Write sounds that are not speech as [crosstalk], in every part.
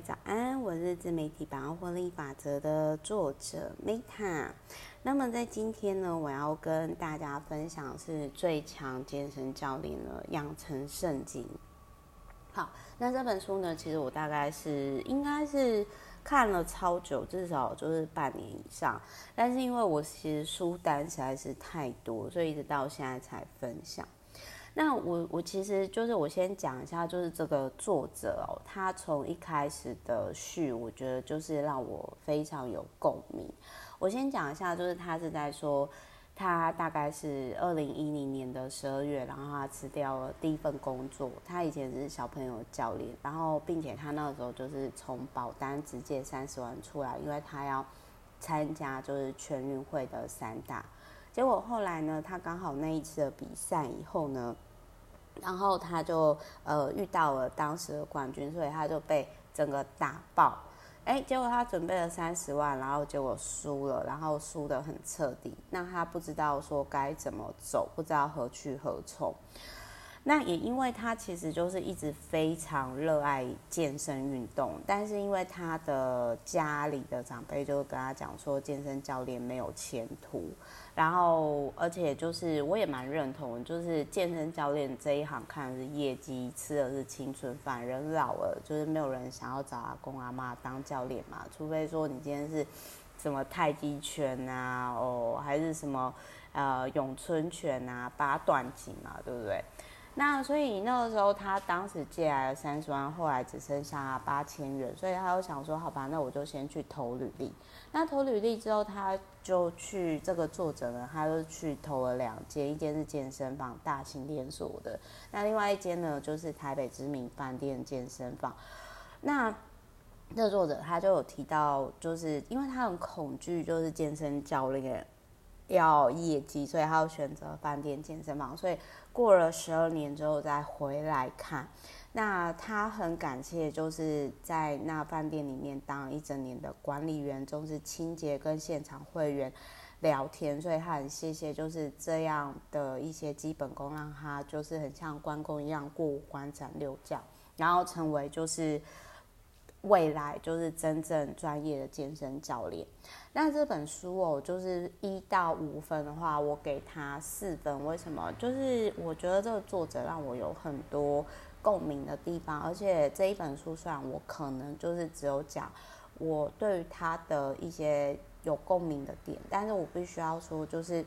早安，我是自媒体百万获利法则的作者 Meta。那么在今天呢，我要跟大家分享是最强健身教练的养成圣经。好，那这本书呢，其实我大概是应该是看了超久，至少就是半年以上。但是因为我其实书单实在是太多，所以一直到现在才分享。那我我其实就是我先讲一下，就是这个作者哦，他从一开始的序，我觉得就是让我非常有共鸣。我先讲一下，就是他是在说，他大概是二零一零年的十二月，然后他辞掉了第一份工作。他以前是小朋友教练，然后并且他那个时候就是从保单直接三十万出来，因为他要参加就是全运会的散打。结果后来呢，他刚好那一次的比赛以后呢。然后他就呃遇到了当时的冠军，所以他就被整个打爆。哎，结果他准备了三十万，然后结果输了，然后输得很彻底。那他不知道说该怎么走，不知道何去何从。那也因为他其实就是一直非常热爱健身运动，但是因为他的家里的长辈就跟他讲说，健身教练没有前途。然后，而且就是我也蛮认同，就是健身教练这一行看的是业绩，吃的是青春饭。人老了，就是没有人想要找阿公阿妈当教练嘛，除非说你今天是什么太极拳啊，哦，还是什么呃咏春拳啊，八段锦嘛，对不对？那所以那个时候他当时借来了三十万，后来只剩下八千元，所以他就想说，好吧，那我就先去投履历。那投履历之后，他就去这个作者呢，他就去投了两间，一间是健身房，大型连锁的，那另外一间呢，就是台北知名饭店健身房。那这作者他就有提到，就是因为他很恐惧，就是健身教练。要业绩，所以他要选择饭店健身房。所以过了十二年之后再回来看，那他很感谢，就是在那饭店里面当一整年的管理员，就是清洁跟现场会员聊天，所以他很谢谢，就是这样的一些基本功，让他就是很像关公一样过五关斩六将，然后成为就是。未来就是真正专业的健身教练。那这本书哦，就是一到五分的话，我给他四分。为什么？就是我觉得这个作者让我有很多共鸣的地方，而且这一本书虽然我可能就是只有讲我对于他的一些有共鸣的点，但是我必须要说，就是。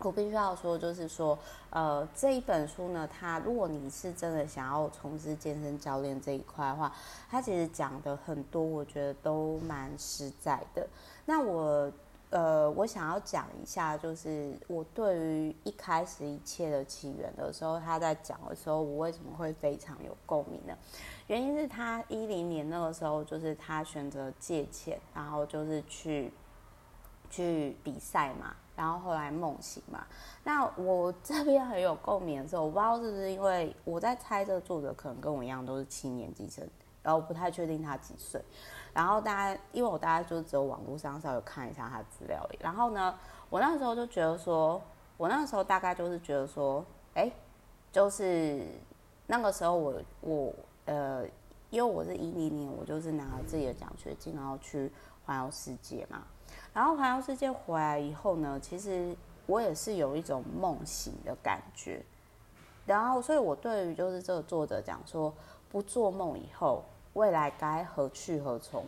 我必须要说，就是说，呃，这一本书呢，它如果你是真的想要从事健身教练这一块的话，它其实讲的很多，我觉得都蛮实在的。那我，呃，我想要讲一下，就是我对于一开始一切的起源的时候，他在讲的时候，我为什么会非常有共鸣呢？原因是他一零年那个时候，就是他选择借钱，然后就是去去比赛嘛。然后后来梦醒嘛，那我 [laughs] 这边很有共鸣的时候，我不知道是不是因为我在猜这个作者可能跟我一样都是七年级生，然后不太确定他几岁。然后大家因为我大概就只有网络上稍微看一下他资料而已。然后呢，我那时候就觉得说，我那时候大概就是觉得说，哎，就是那个时候我我呃，因为我是一零年，我就是拿了自己的奖学金，然后去环游世界嘛。然后环游世界回来以后呢，其实我也是有一种梦醒的感觉。然后，所以我对于就是这个作者讲说，不做梦以后，未来该何去何从，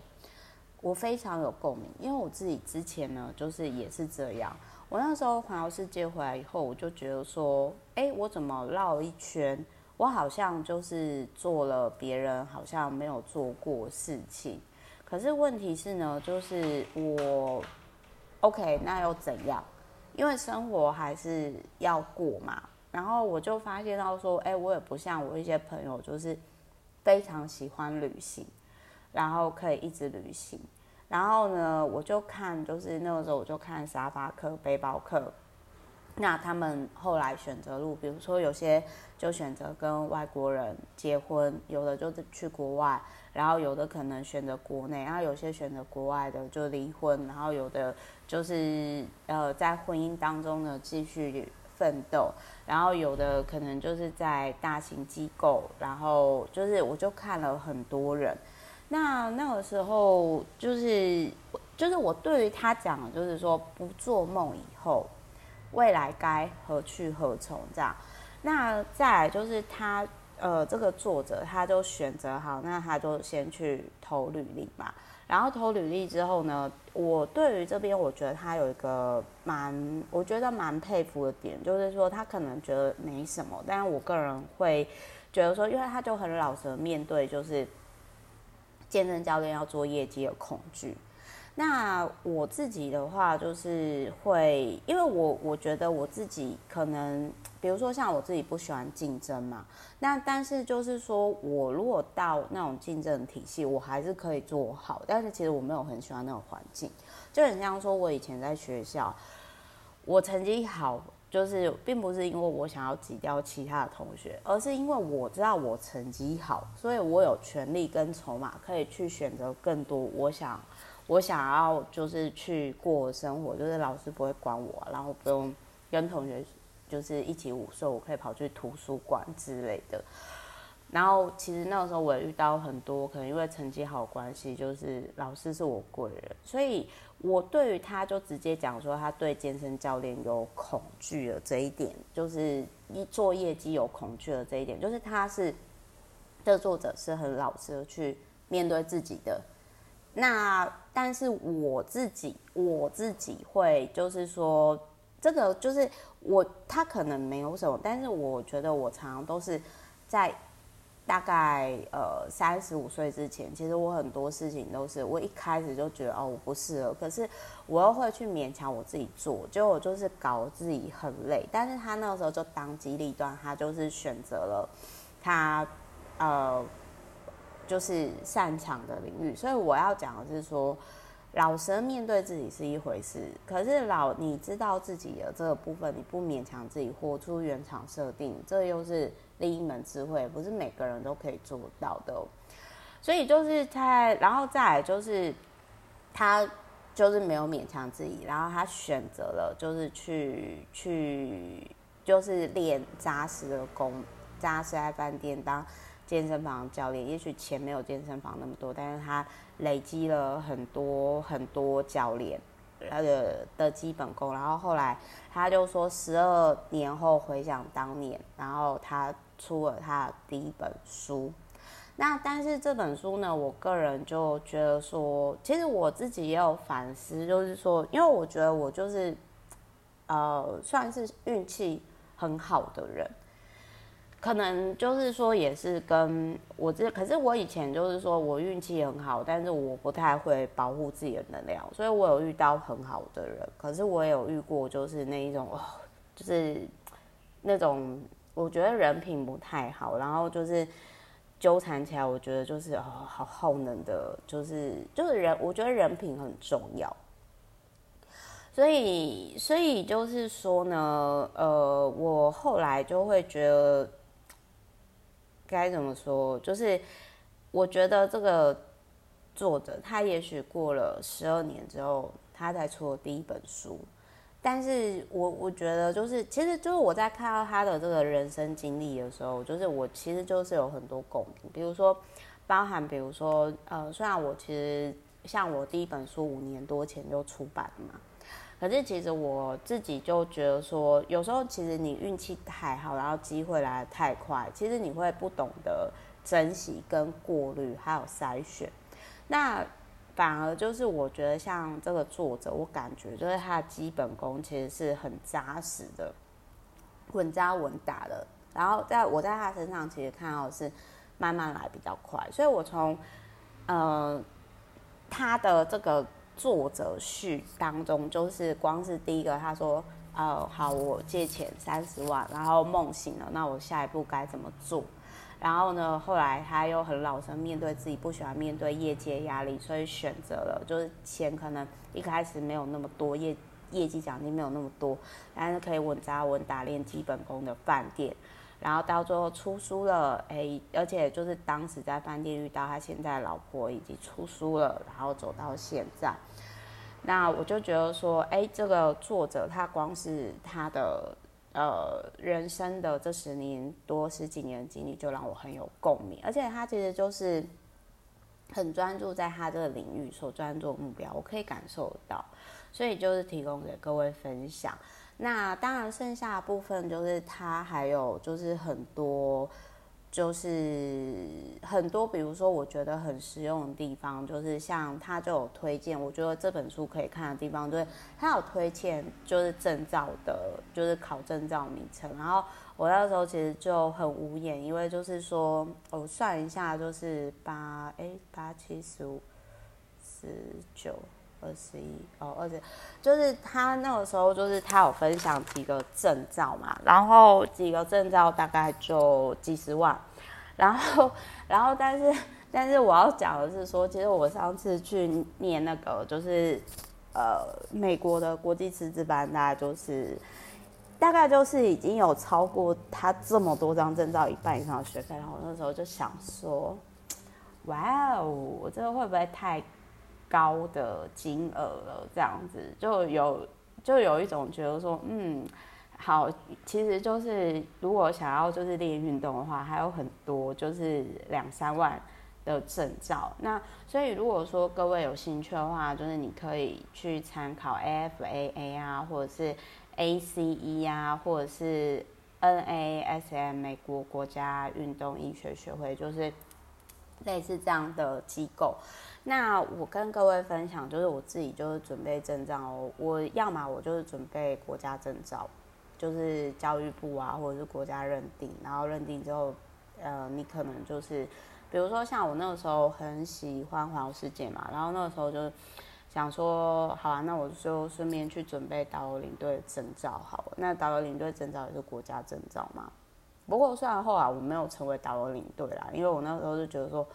我非常有共鸣。因为我自己之前呢，就是也是这样。我那时候环游世界回来以后，我就觉得说，哎，我怎么绕一圈，我好像就是做了别人好像没有做过事情。可是问题是呢，就是我，OK，那又怎样？因为生活还是要过嘛。然后我就发现到说，哎，我也不像我一些朋友，就是非常喜欢旅行，然后可以一直旅行。然后呢，我就看，就是那个时候我就看沙发客、背包客。那他们后来选择路，比如说有些就选择跟外国人结婚，有的就是去国外，然后有的可能选择国内，然后有些选择国外的就离婚，然后有的就是呃在婚姻当中呢继续奋斗，然后有的可能就是在大型机构，然后就是我就看了很多人，那那个时候就是就是我对于他讲就是说不做梦以后，未来该何去何从这样。那再来就是他呃这个作者他就选择好，那他就先去投履历嘛。然后投履历之后呢，我对于这边我觉得他有一个蛮我觉得蛮佩服的点，就是说他可能觉得没什么，但是我个人会觉得说，因为他就很老实的面对就是。健身教练要做业绩的恐惧，那我自己的话就是会，因为我我觉得我自己可能，比如说像我自己不喜欢竞争嘛，那但是就是说我如果到那种竞争体系，我还是可以做好，但是其实我没有很喜欢那种环境，就很像说我以前在学校，我成绩好。就是并不是因为我想要挤掉其他的同学，而是因为我知道我成绩好，所以我有权利跟筹码可以去选择更多我想我想要就是去过生活，就是老师不会管我，然后不用跟同学就是一起午睡，我可以跑去图书馆之类的。然后其实那个时候我也遇到很多可能因为成绩好关系，就是老师是我贵人，所以。我对于他就直接讲说，他对健身教练有恐惧的这一点，就是一做业绩有恐惧的这一点，就是他是这作者是很老实的去面对自己的。那但是我自己我自己会就是说，这个就是我他可能没有什么，但是我觉得我常常都是在。大概呃三十五岁之前，其实我很多事情都是我一开始就觉得哦我不适合，可是我又会去勉强我自己做，结果就是搞自己很累。但是他那个时候就当机立断，他就是选择了他呃就是擅长的领域。所以我要讲的是说，老实面对自己是一回事，可是老你知道自己的这个部分，你不勉强自己活出原厂设定，这又是。另一门智慧，不是每个人都可以做到的，所以就是他，然后再来就是，他就是没有勉强自己，然后他选择了就是去去就是练扎实的功，扎实在饭店当健身房教练。也许钱没有健身房那么多，但是他累积了很多很多教练他的的基本功，然后后来他就说，十二年后回想当年，然后他。出了他的第一本书，那但是这本书呢，我个人就觉得说，其实我自己也有反思，就是说，因为我觉得我就是，呃，算是运气很好的人，可能就是说也是跟我这，可是我以前就是说我运气很好，但是我不太会保护自己的能量，所以我有遇到很好的人，可是我也有遇过就是那一种，就是那种。我觉得人品不太好，然后就是纠缠起来，我觉得就是哦，好耗能的，就是就是人，我觉得人品很重要。所以，所以就是说呢，呃，我后来就会觉得该怎么说，就是我觉得这个作者他也许过了十二年之后，他才出了第一本书。但是我我觉得就是，其实就是我在看到他的这个人生经历的时候，就是我其实就是有很多共鸣，比如说，包含比如说，呃，虽然我其实像我第一本书五年多前就出版了嘛，可是其实我自己就觉得说，有时候其实你运气太好，然后机会来得太快，其实你会不懂得珍惜跟过滤，还有筛选，那。反而就是我觉得像这个作者，我感觉就是他的基本功其实是很扎实的，稳扎稳打的。然后在我在他身上其实看到是慢慢来比较快，所以我从呃他的这个作者序当中，就是光是第一个他说，呃好，我借钱三十万，然后梦醒了，那我下一步该怎么做？然后呢，后来他又很老实面对自己不喜欢面对业界压力，所以选择了就是钱可能一开始没有那么多，业业绩奖金没有那么多，但是可以稳扎稳打练基本功的饭店。然后到最后出书了，哎，而且就是当时在饭店遇到他现在老婆，以及出书了，然后走到现在。那我就觉得说，哎，这个作者他光是他的。呃，人生的这十年多十几年的经历，就让我很有共鸣。而且他其实就是很专注在他这个领域所专注的目标，我可以感受到，所以就是提供给各位分享。那当然，剩下的部分就是他还有就是很多。就是很多，比如说我觉得很实用的地方，就是像他就有推荐，我觉得这本书可以看的地方，就是他有推荐，就是证照的，就是考证照名称。然后我那时候其实就很无言，因为就是说我算一下，就是八哎八七十五十九。二十一哦，二十，就是他那个时候，就是他有分享几个证照嘛，然后几个证照大概就几十万，然后，[laughs] 然后，但是，但是我要讲的是说，其实我上次去念那个，就是呃，美国的国际师资班，大概就是，大概就是已经有超过他这么多张证照一半以上的学费，然后那时候就想说，哇哦，我这个会不会太？高的金额了，这样子就有就有一种觉得说，嗯，好，其实就是如果想要就是练运动的话，还有很多就是两三万的证照。那所以如果说各位有兴趣的话，就是你可以去参考 AFAA 啊，或者是 ACE 啊，或者是 NASM 美国国家运动医学学会，就是类似这样的机构。那我跟各位分享，就是我自己就是准备证照哦，我要么我就是准备国家证照，就是教育部啊，或者是国家认定，然后认定之后，呃，你可能就是，比如说像我那个时候很喜欢环游世界嘛，然后那个时候就想说，好啊，那我就顺便去准备导游领队证照好。那导游领队证照也是国家证照嘛。不过虽然后来我没有成为导游领队啦，因为我那时候就觉得说。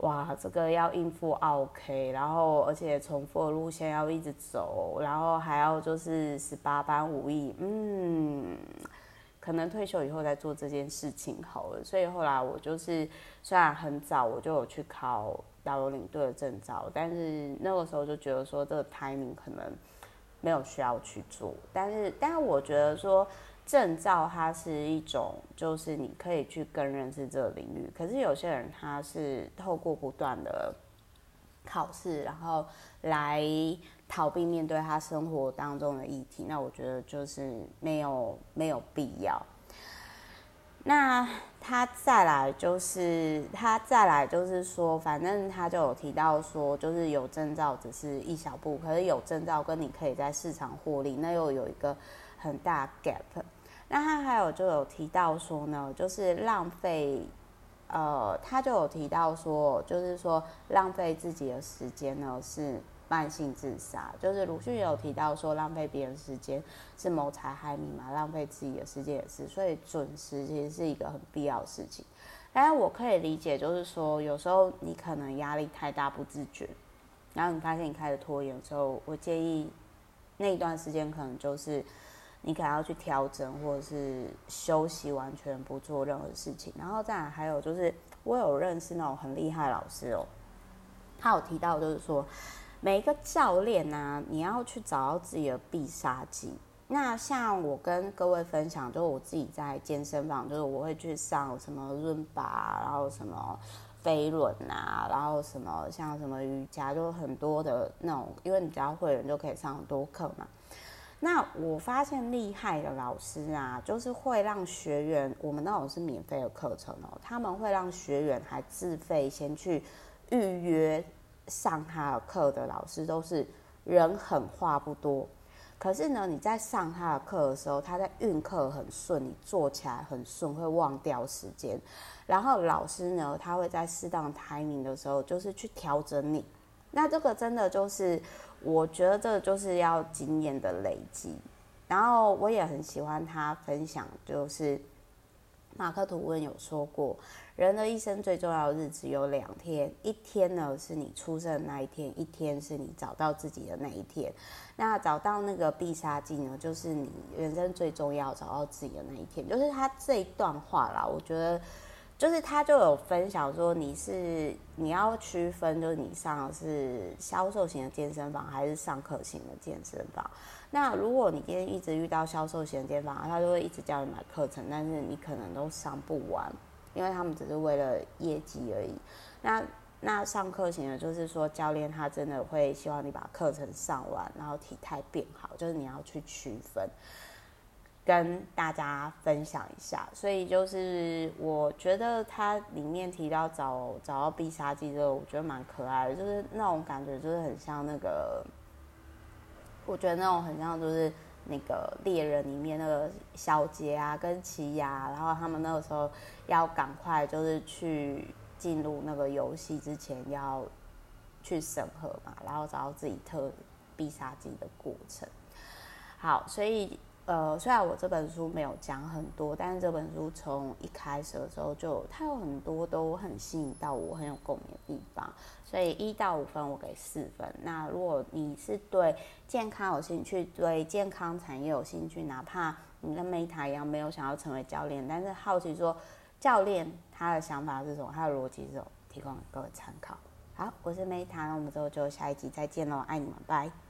哇，这个要应付 OK，，然后而且重复的路线要一直走，然后还要就是十八般武艺，嗯，可能退休以后再做这件事情好了。所以后来我就是虽然很早我就有去考导游领队的证照，但是那个时候就觉得说这个 timing 可能没有需要去做，但是但是我觉得说。证照它是一种，就是你可以去更认识这个领域。可是有些人他是透过不断的考试，然后来逃避面对他生活当中的议题。那我觉得就是没有没有必要。那他再来就是他再来就是说，反正他就有提到说，就是有证照只是一小步，可是有证照跟你可以在市场获利，那又有一个很大 gap。那他还有就有提到说呢，就是浪费，呃，他就有提到说，就是说浪费自己的时间呢是慢性自杀。就是鲁迅也有提到说，浪费别人时间是谋财害命嘛，浪费自己的时间也是。所以准时其实是一个很必要的事情。当然我可以理解，就是说有时候你可能压力太大不自觉，然后你发现你开始拖延之后，我建议那一段时间可能就是。你可能要去调整，或者是休息，完全不做任何事情。然后再来，还有就是，我有认识那种很厉害老师哦，他有提到，就是说，每一个教练啊，你要去找到自己的必杀技。那像我跟各位分享，就是我自己在健身房，就是我会去上什么润巴，然后什么飞轮啊，然后什么像什么瑜伽，就很多的那种，因为你只要会员就可以上很多课嘛。那我发现厉害的老师啊，就是会让学员，我们那种是免费的课程哦，他们会让学员还自费先去预约上他的课的老师，都是人狠话不多。可是呢，你在上他的课的时候，他在运课很顺，你做起来很顺，会忘掉时间。然后老师呢，他会在适当 timing 的时候，就是去调整你。那这个真的就是。我觉得这就是要经验的累积，然后我也很喜欢他分享，就是马克吐温有说过，人的一生最重要的日子有两天，一天呢是你出生的那一天，一天是你找到自己的那一天。那找到那个必杀技呢，就是你人生最重要找到自己的那一天。就是他这一段话啦，我觉得。就是他就有分享说，你是你要区分，就是你上的是销售型的健身房还是上课型的健身房。那如果你今天一直遇到销售型的健身房，他就会一直叫你买课程，但是你可能都上不完，因为他们只是为了业绩而已。那那上课型的，就是说教练他真的会希望你把课程上完，然后体态变好，就是你要去区分，跟大家分享一下。所以就是我觉得它里面提到找找到必杀技这个，我觉得蛮可爱的，就是那种感觉，就是很像那个，我觉得那种很像就是那个猎人里面那个小杰啊跟奇犽，然后他们那个时候要赶快就是去。进入那个游戏之前要去审核嘛，然后找到自己特必杀技的过程。好，所以呃，虽然我这本书没有讲很多，但是这本书从一开始的时候就它有很多都很吸引到我，很有共鸣的地方。所以一到五分我给四分。那如果你是对健康有兴趣，对健康产业有兴趣，哪怕你跟 Meta 一样没有想要成为教练，但是好奇说。教练他的想法是什么？他的逻辑是什么？提供给各位参考。好，我是 Meta，那我们之后就下一集再见喽，爱你们，拜。